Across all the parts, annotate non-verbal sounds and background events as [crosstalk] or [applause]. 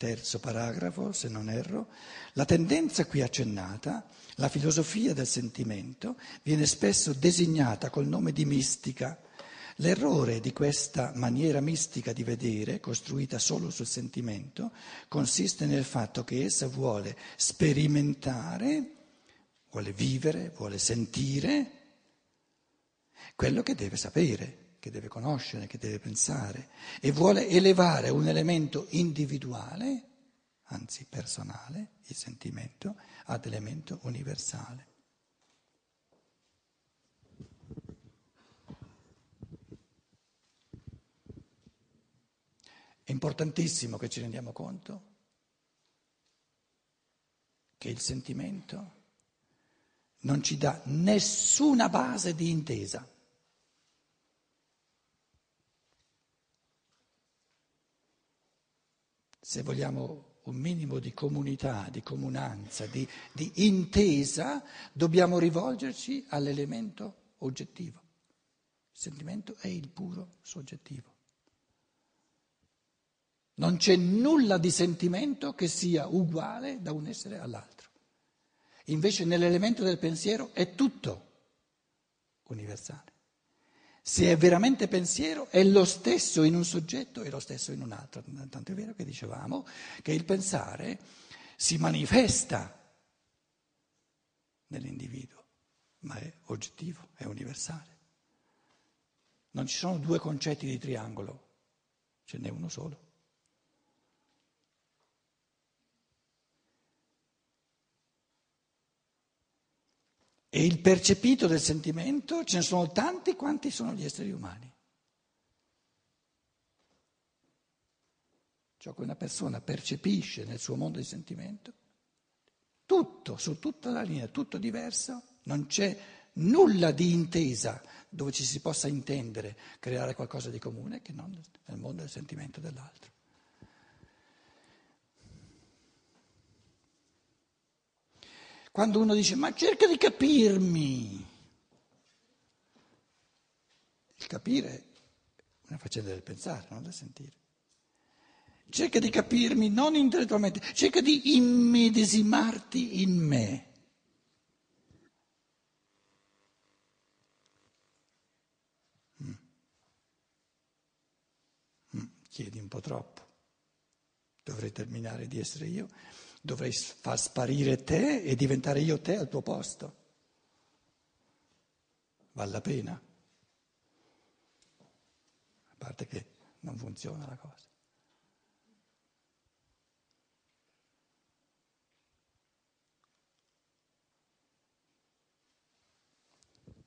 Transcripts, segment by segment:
terzo paragrafo, se non erro, la tendenza qui accennata, la filosofia del sentimento, viene spesso designata col nome di mistica. L'errore di questa maniera mistica di vedere, costruita solo sul sentimento, consiste nel fatto che essa vuole sperimentare, vuole vivere, vuole sentire quello che deve sapere che deve conoscere, che deve pensare e vuole elevare un elemento individuale, anzi personale, il sentimento, ad elemento universale. È importantissimo che ci rendiamo conto che il sentimento non ci dà nessuna base di intesa. Se vogliamo un minimo di comunità, di comunanza, di, di intesa, dobbiamo rivolgerci all'elemento oggettivo. Il sentimento è il puro soggettivo. Non c'è nulla di sentimento che sia uguale da un essere all'altro. Invece nell'elemento del pensiero è tutto universale. Se è veramente pensiero, è lo stesso in un soggetto e lo stesso in un altro. Tanto è vero che dicevamo che il pensare si manifesta nell'individuo, ma è oggettivo, è universale. Non ci sono due concetti di triangolo, ce n'è uno solo. E il percepito del sentimento ce ne sono tanti quanti sono gli esseri umani. Ciò che una persona percepisce nel suo mondo di sentimento, tutto, su tutta la linea, tutto diverso, non c'è nulla di intesa dove ci si possa intendere, creare qualcosa di comune che non nel mondo del sentimento dell'altro. Quando uno dice ma cerca di capirmi, il capire è una faccenda del pensare, non del sentire. Cerca di capirmi non intellettualmente, cerca di immedesimarti in me. Mm. Mm. Chiedi un po' troppo. Dovrei terminare di essere io. Dovrei far sparire te e diventare io te al tuo posto. Vale la pena. A parte che non funziona la cosa.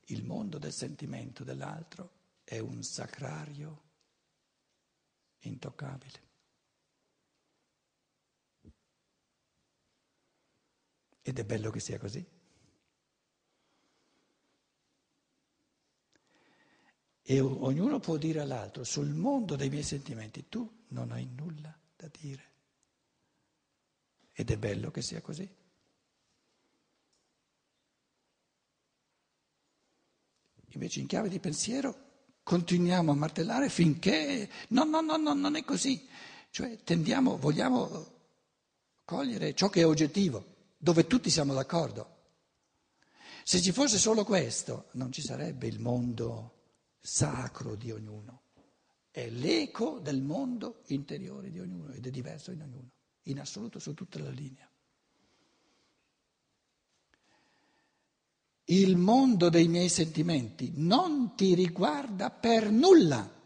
Il mondo del sentimento dell'altro è un sacrario intoccabile. Ed è bello che sia così. E ognuno può dire all'altro, sul mondo dei miei sentimenti, tu non hai nulla da dire. Ed è bello che sia così. Invece in chiave di pensiero continuiamo a martellare finché no, no, no, no, non è così. Cioè tendiamo, vogliamo cogliere ciò che è oggettivo dove tutti siamo d'accordo. Se ci fosse solo questo, non ci sarebbe il mondo sacro di ognuno. È l'eco del mondo interiore di ognuno ed è diverso in ognuno, in assoluto su tutta la linea. Il mondo dei miei sentimenti non ti riguarda per nulla.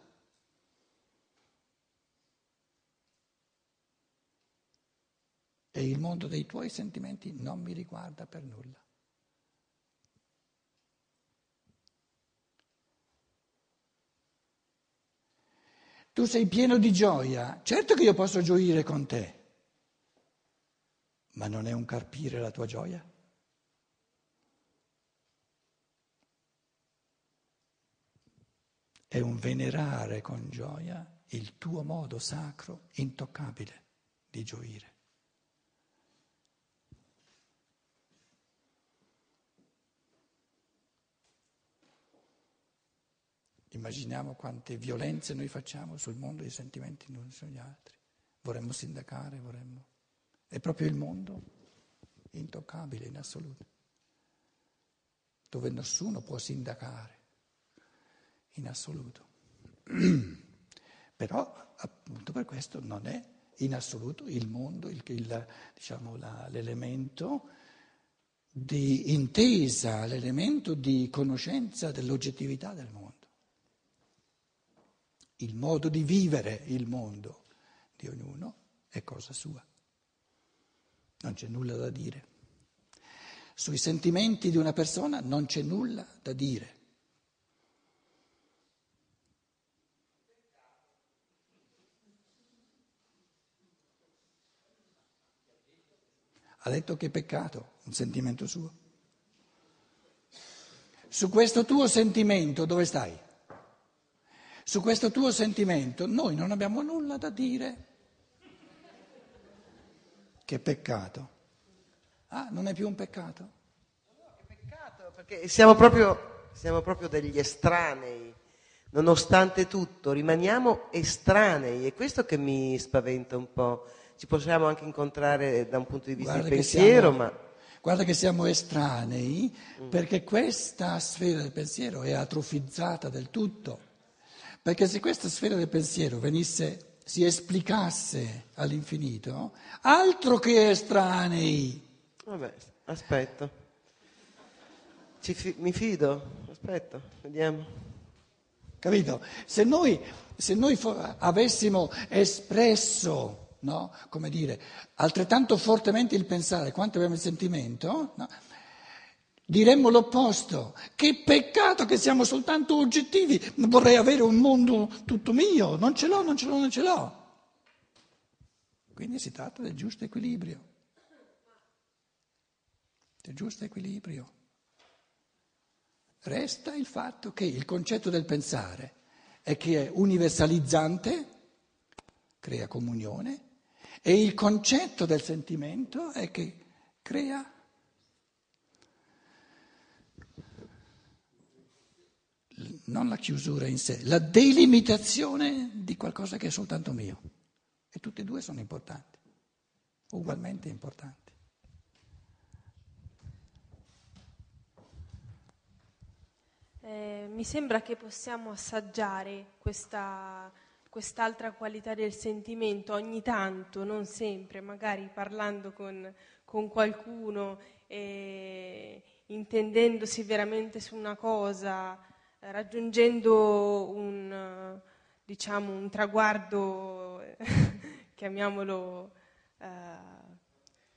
E il mondo dei tuoi sentimenti non mi riguarda per nulla. Tu sei pieno di gioia, certo che io posso gioire con te, ma non è un carpire la tua gioia? È un venerare con gioia il tuo modo sacro, intoccabile di gioire. Immaginiamo quante violenze noi facciamo sul mondo dei sentimenti gli uni sugli altri. vorremmo sindacare, vorremmo. È proprio il mondo intoccabile in assoluto, dove nessuno può sindacare in assoluto. [clears throat] Però appunto per questo non è in assoluto il mondo il, il, diciamo, la, l'elemento di intesa, l'elemento di conoscenza dell'oggettività del mondo. Il modo di vivere il mondo di ognuno è cosa sua. Non c'è nulla da dire. Sui sentimenti di una persona non c'è nulla da dire. Ha detto che è peccato un sentimento suo. Su questo tuo sentimento dove stai? Su questo tuo sentimento noi non abbiamo nulla da dire. Che peccato. Ah, non è più un peccato? No, che peccato, perché siamo proprio, siamo proprio degli estranei. Nonostante tutto, rimaniamo estranei. È questo che mi spaventa un po' ci possiamo anche incontrare da un punto di vista Guarda di pensiero, siamo, ma... Guarda che siamo estranei mm. perché questa sfera del pensiero è atrofizzata del tutto. Perché se questa sfera del pensiero venisse, si esplicasse all'infinito, altro che estranei. Vabbè, aspetto. Fi- mi fido, aspetta, vediamo. Capito? Se noi, se noi fo- avessimo espresso no? come dire, altrettanto fortemente il pensare quanto abbiamo il sentimento, no? Diremmo l'opposto. Che peccato che siamo soltanto oggettivi, vorrei avere un mondo tutto mio, non ce l'ho, non ce l'ho, non ce l'ho. Quindi si tratta del giusto equilibrio, del giusto equilibrio. Resta il fatto che il concetto del pensare è che è universalizzante, crea comunione, e il concetto del sentimento è che crea non la chiusura in sé, la delimitazione di qualcosa che è soltanto mio. E tutti e due sono importanti, ugualmente importanti. Eh, mi sembra che possiamo assaggiare questa quest'altra qualità del sentimento ogni tanto, non sempre, magari parlando con, con qualcuno, eh, intendendosi veramente su una cosa, raggiungendo un, diciamo, un traguardo, [laughs] chiamiamolo, eh,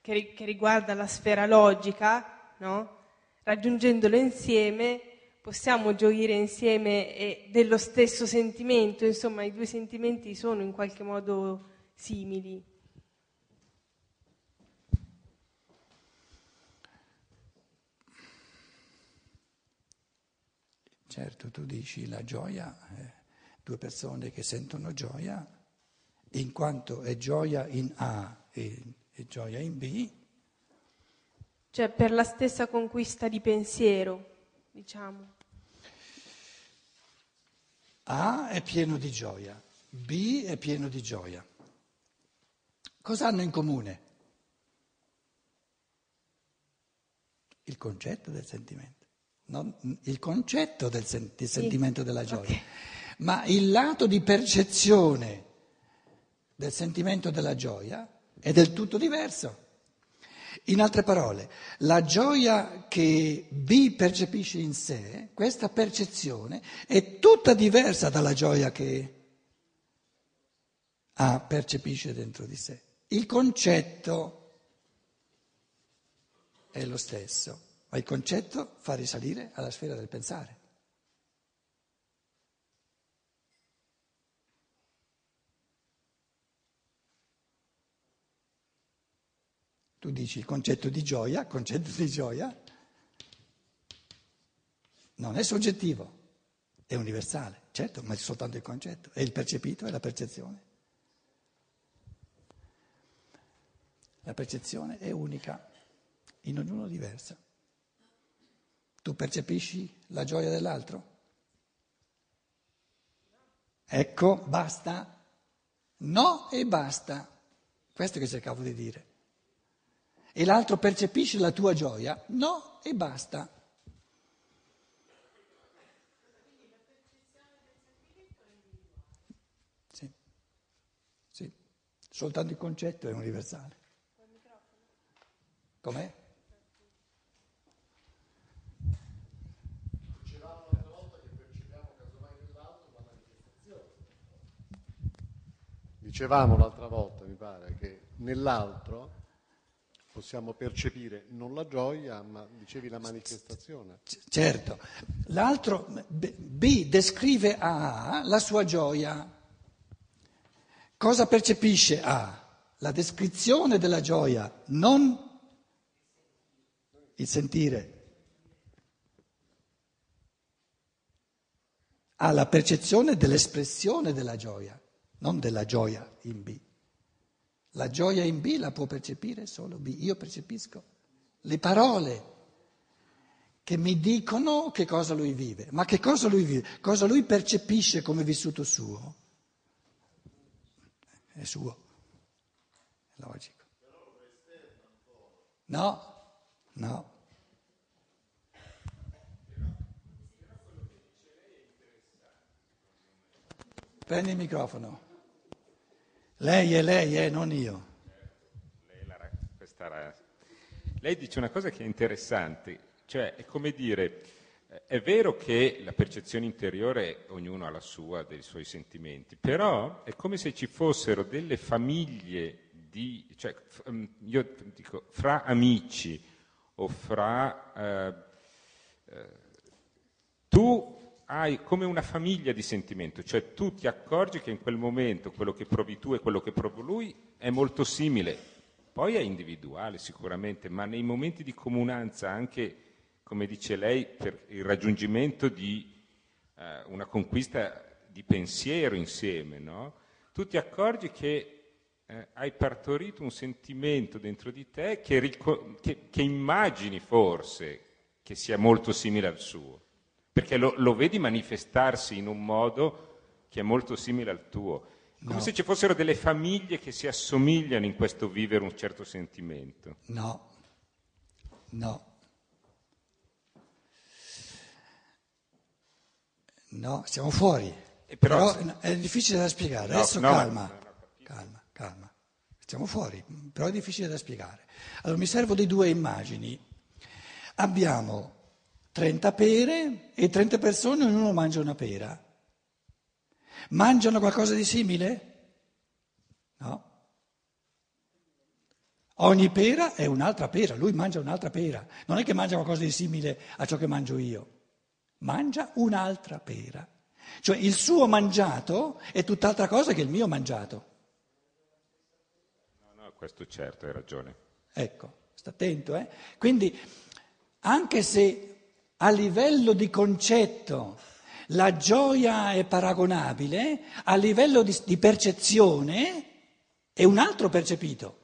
che, riguarda la sfera logica, no? raggiungendolo insieme possiamo gioire insieme dello stesso sentimento, insomma i due sentimenti sono in qualche modo simili. Certo, tu dici la gioia, eh, due persone che sentono gioia, in quanto è gioia in A e, e gioia in B. Cioè per la stessa conquista di pensiero diciamo. A è pieno di gioia, B è pieno di gioia. Cosa hanno in comune? Il concetto del sentimento, non il concetto del, sen- del sì. sentimento della gioia, okay. ma il lato di percezione del sentimento della gioia è del tutto diverso. In altre parole, la gioia che B percepisce in sé, questa percezione, è tutta diversa dalla gioia che A percepisce dentro di sé. Il concetto è lo stesso, ma il concetto fa risalire alla sfera del pensare. Tu dici il concetto di gioia, [laughs] concetto di gioia non è soggettivo, è universale, certo, ma è soltanto il concetto, è il percepito, è la percezione. La percezione è unica, in ognuno diversa. Tu percepisci la gioia dell'altro? Ecco, basta. No e basta. Questo che cercavo di dire. E l'altro percepisce la tua gioia? No, e basta. Sì, sì, soltanto il concetto è universale. Com'è? Dicevamo l'altra volta, mi pare, che nell'altro possiamo percepire non la gioia, ma dicevi la manifestazione. Certo, l'altro B descrive a A la sua gioia. Cosa percepisce A? La descrizione della gioia, non il sentire. Ha la percezione dell'espressione della gioia non della gioia in B. La gioia in B la può percepire solo B. Io percepisco le parole che mi dicono che cosa lui vive. Ma che cosa lui vive? Cosa lui percepisce come vissuto suo? È suo. È logico. No, no. Prendi il microfono. Lei è lei, eh, non io. Lei, dice una cosa che è interessante, cioè è come dire, eh, è vero che la percezione interiore, ognuno ha la sua, dei suoi sentimenti, però è come se ci fossero delle famiglie di, cioè, mm, io dico, fra amici o fra... Eh, eh, hai come una famiglia di sentimento, cioè tu ti accorgi che in quel momento quello che provi tu e quello che prova lui è molto simile, poi è individuale sicuramente, ma nei momenti di comunanza anche, come dice lei, per il raggiungimento di eh, una conquista di pensiero insieme, no? tu ti accorgi che eh, hai partorito un sentimento dentro di te che, rico- che, che immagini forse che sia molto simile al suo perché lo, lo, vedi manifestarsi in un modo che è molto simile al tuo. Come no. se ci fossero delle famiglie che si assomigliano in questo vivere un certo sentimento. No, no. No, siamo fuori. Però, però, è difficile da spiegare. No, Adesso no, calma, calma, calma. Stiamo fuori, però è difficile da spiegare. Allora mi servo di due immagini. Abbiamo 30 pere e 30 persone, ognuno mangia una pera. Mangiano qualcosa di simile? No. Ogni pera è un'altra pera, lui mangia un'altra pera. Non è che mangia qualcosa di simile a ciò che mangio io, mangia un'altra pera. Cioè il suo mangiato è tutt'altra cosa che il mio mangiato. No, no, questo certo, hai ragione. Ecco, sta attento, eh? Quindi, anche se a livello di concetto la gioia è paragonabile, a livello di, di percezione è un altro percepito.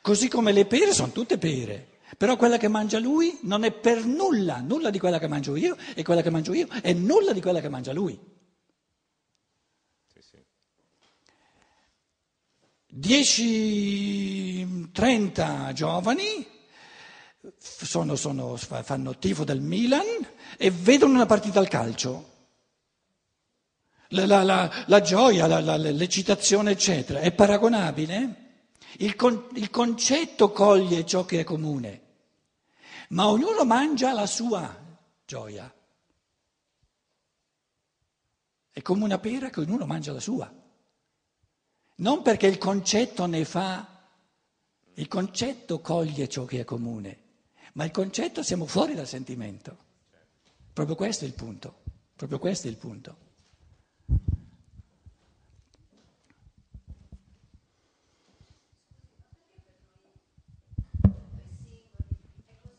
Così come le pere sono tutte pere. Però quella che mangia lui non è per nulla, nulla di quella che mangio io e quella che mangio io è nulla di quella che mangia lui. Sì, 10, 30 giovani sono, sono, fanno tifo del Milan e vedono una partita al calcio. La, la, la, la gioia, l'eccitazione, eccetera, è paragonabile? Il, con, il concetto coglie ciò che è comune, ma ognuno mangia la sua gioia. È come una pera che ognuno mangia la sua. Non perché il concetto ne fa, il concetto coglie ciò che è comune ma il concetto siamo fuori dal sentimento. Proprio questo è il punto, proprio questo è il punto.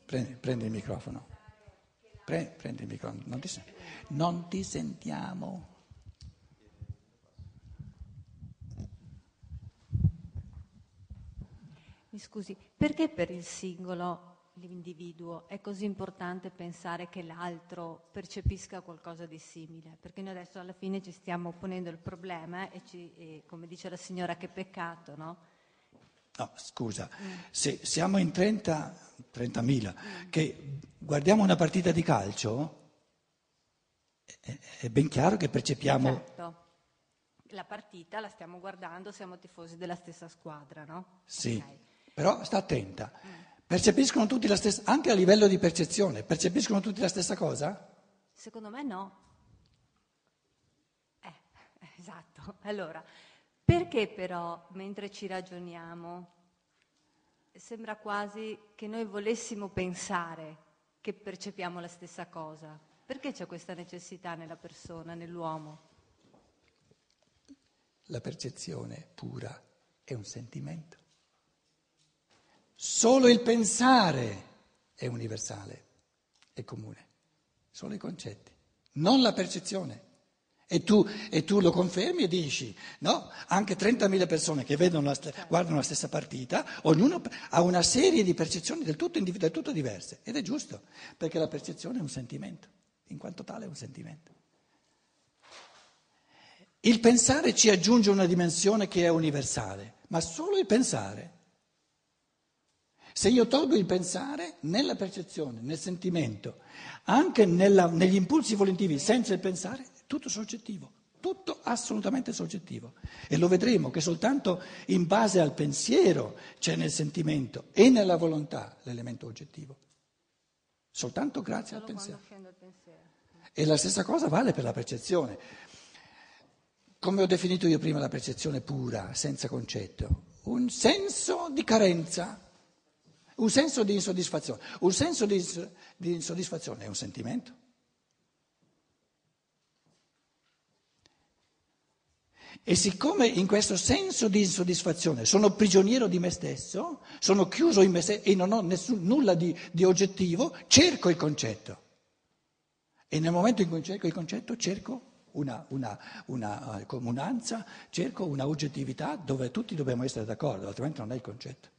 Prendi, prendi il microfono. Pre, prendi il microfono. Non ti, non ti sentiamo. Mi scusi, perché per il singolo l'individuo, è così importante pensare che l'altro percepisca qualcosa di simile, perché noi adesso alla fine ci stiamo ponendo il problema e, ci, e come dice la signora che peccato, no? No, scusa, se siamo in 30, 30.000 che guardiamo una partita di calcio, è, è ben chiaro che percepiamo... Certo. La partita la stiamo guardando, siamo tifosi della stessa squadra, no? Sì, Ok. però sta attenta. Percepiscono tutti la stessa, anche a livello di percezione, percepiscono tutti la stessa cosa? Secondo me no. Eh, [laughs] esatto. Allora, perché però mentre ci ragioniamo sembra quasi che noi volessimo pensare che percepiamo la stessa cosa? Perché c'è questa necessità nella persona, nell'uomo? La percezione pura è un sentimento. Solo il pensare è universale, è comune, solo i concetti, non la percezione. E tu, e tu lo confermi e dici, no? Anche 30.000 persone che la st- guardano la stessa partita, ognuno ha una serie di percezioni del tutto, individu- del tutto diverse. Ed è giusto, perché la percezione è un sentimento, in quanto tale è un sentimento. Il pensare ci aggiunge una dimensione che è universale, ma solo il pensare. Se io tolgo il pensare nella percezione, nel sentimento, anche nella- negli impulsi volentivi, senza il pensare, è tutto soggettivo, tutto assolutamente soggettivo. E lo vedremo che soltanto in base al pensiero c'è nel sentimento e nella volontà l'elemento oggettivo. Soltanto grazie al Solo pensiero. scende il pensiero. E la stessa cosa vale per la percezione. Come ho definito io prima la percezione pura, senza concetto, un senso di carenza, un senso di insoddisfazione. Un senso di, di insoddisfazione è un sentimento. E siccome in questo senso di insoddisfazione sono prigioniero di me stesso, sono chiuso in me stesso e non ho nessun- nulla di, di oggettivo, cerco il concetto. E nel momento in cui cerco il concetto cerco una, una- una, eh, comunanza, cerco una oggettività dove tutti dobbiamo essere d'accordo, altrimenti non è il concetto.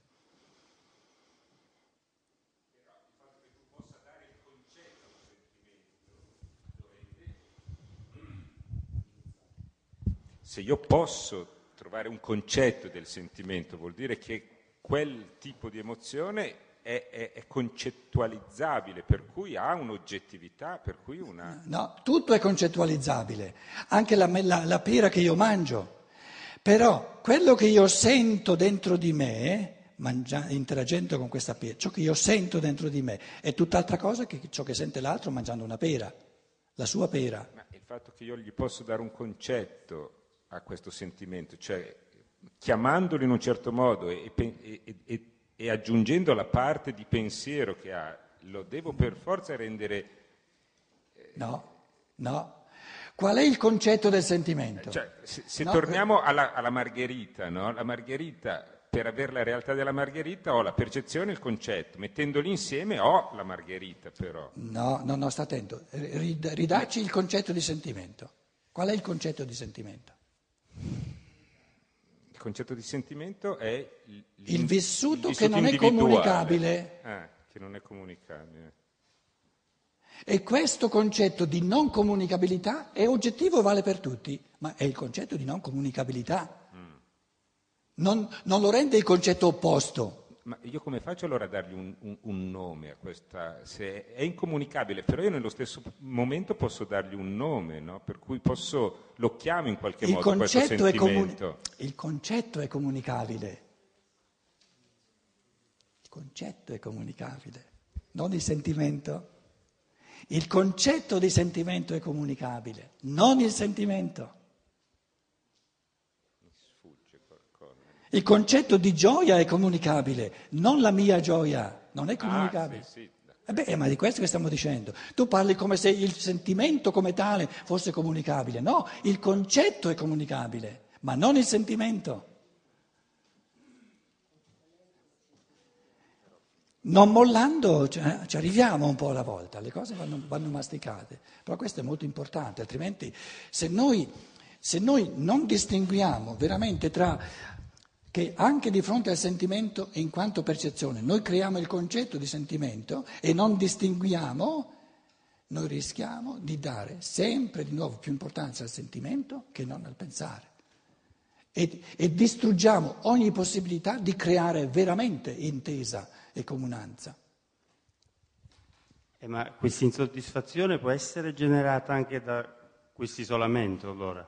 Se io posso trovare un concetto del sentimento, vuol dire che quel tipo di emozione è, è- è concettualizzabile, per cui ha un'oggettività, per cui una... No, tutto è concettualizzabile, anche la, la- la pera che io mangio. Però quello che io sento dentro di me, mangia- interagendo con questa pera, ciò che io sento dentro di me è tutt'altra cosa che ciò che sente l'altro mangiando una pera, la sua pera. Ma il fatto che io gli posso dare un concetto a questo sentimento, cioè chiamandolo in un certo modo e, e- e- e- aggiungendo la parte di pensiero che ha, lo devo per forza rendere... No, no. Qual è il concetto del sentimento? Cioè, se, se No, torniamo alla, alla margherita, no? la margherita, per avere la realtà della margherita ho la percezione e il concetto, mettendoli insieme ho la margherita però. No, no, no, sta attento. Rid- Ridacci il concetto di sentimento. Qual è il concetto di sentimento? Il concetto di sentimento è il, Il vissuto il che non è individuale. comunicabile. Ah, che non è comunicabile. E questo concetto di non comunicabilità è oggettivo, vale per tutti, ma è il concetto di non comunicabilità. Non, non lo rende il concetto opposto. Ma io come faccio allora a dargli un, un- un nome a questa... Se è incomunicabile, però io nello stesso momento posso dargli un nome, no? Per cui posso... lo chiamo in qualche Il modo questo è comuni- sentimento. il concetto è comunicabile. Il concetto è comunicabile, non il sentimento. Il concetto di sentimento è comunicabile, non il sentimento. Il concetto di gioia è comunicabile, non la mia gioia, non è comunicabile. Ah, sì, sì. Eh beh, ma di questo che stiamo dicendo. Tu parli come se il sentimento come tale fosse comunicabile. No, il concetto è comunicabile, ma non il sentimento. Non mollando cioè, ci arriviamo un po' alla volta, le cose vanno, vanno masticate, però questo è molto importante, altrimenti se noi, se noi non distinguiamo veramente tra che anche di fronte al sentimento in quanto percezione noi creiamo il concetto di sentimento e non distinguiamo, noi rischiamo di dare sempre di nuovo più importanza al sentimento che non al pensare. e, e distruggiamo ogni possibilità di creare veramente intesa e comunanza. Eh, ma questa insoddisfazione può essere generata anche da questo isolamento allora?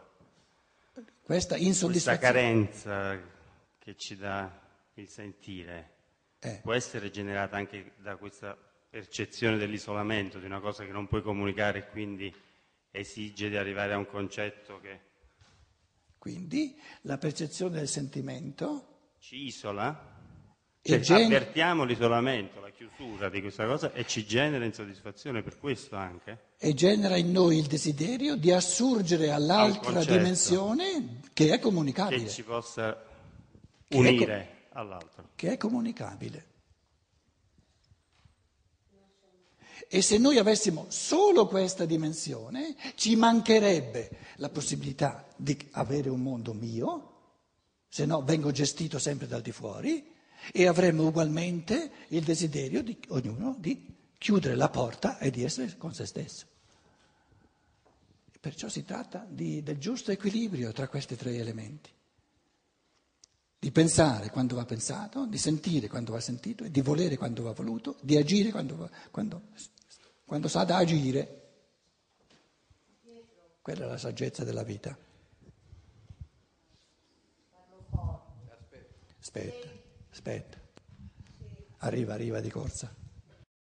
Questa Questa insoddisfazione carenza che ci dà il sentire Eh. può essere generata anche da questa percezione dell'isolamento, di una cosa che non puoi comunicare e quindi esige di arrivare a un concetto che Quindi la percezione del sentimento ci isola? Cioè, gen- avvertiamo l'isolamento, la chiusura di questa cosa e ci genera insoddisfazione per questo anche? e genera in noi il desiderio di assurgere all'altra concetto. dimensione che è Che comunicabile. ci possa Che è unire all'altro. che è comunicabile. E se noi avessimo solo questa dimensione, ci mancherebbe la possibilità di avere un mondo mio, se no vengo gestito sempre dal di fuori, e avremmo ugualmente il desiderio di ognuno di chiudere la porta e di essere con se stesso. Perciò si tratta di- del giusto equilibrio tra questi tre elementi di pensare quando va pensato, di sentire quando va sentito, di volere quando va voluto, di agire quando, va- quando, quando sa da agire. Quella è la saggezza della vita. Aspetta, aspetta. Arriva, arriva di corsa.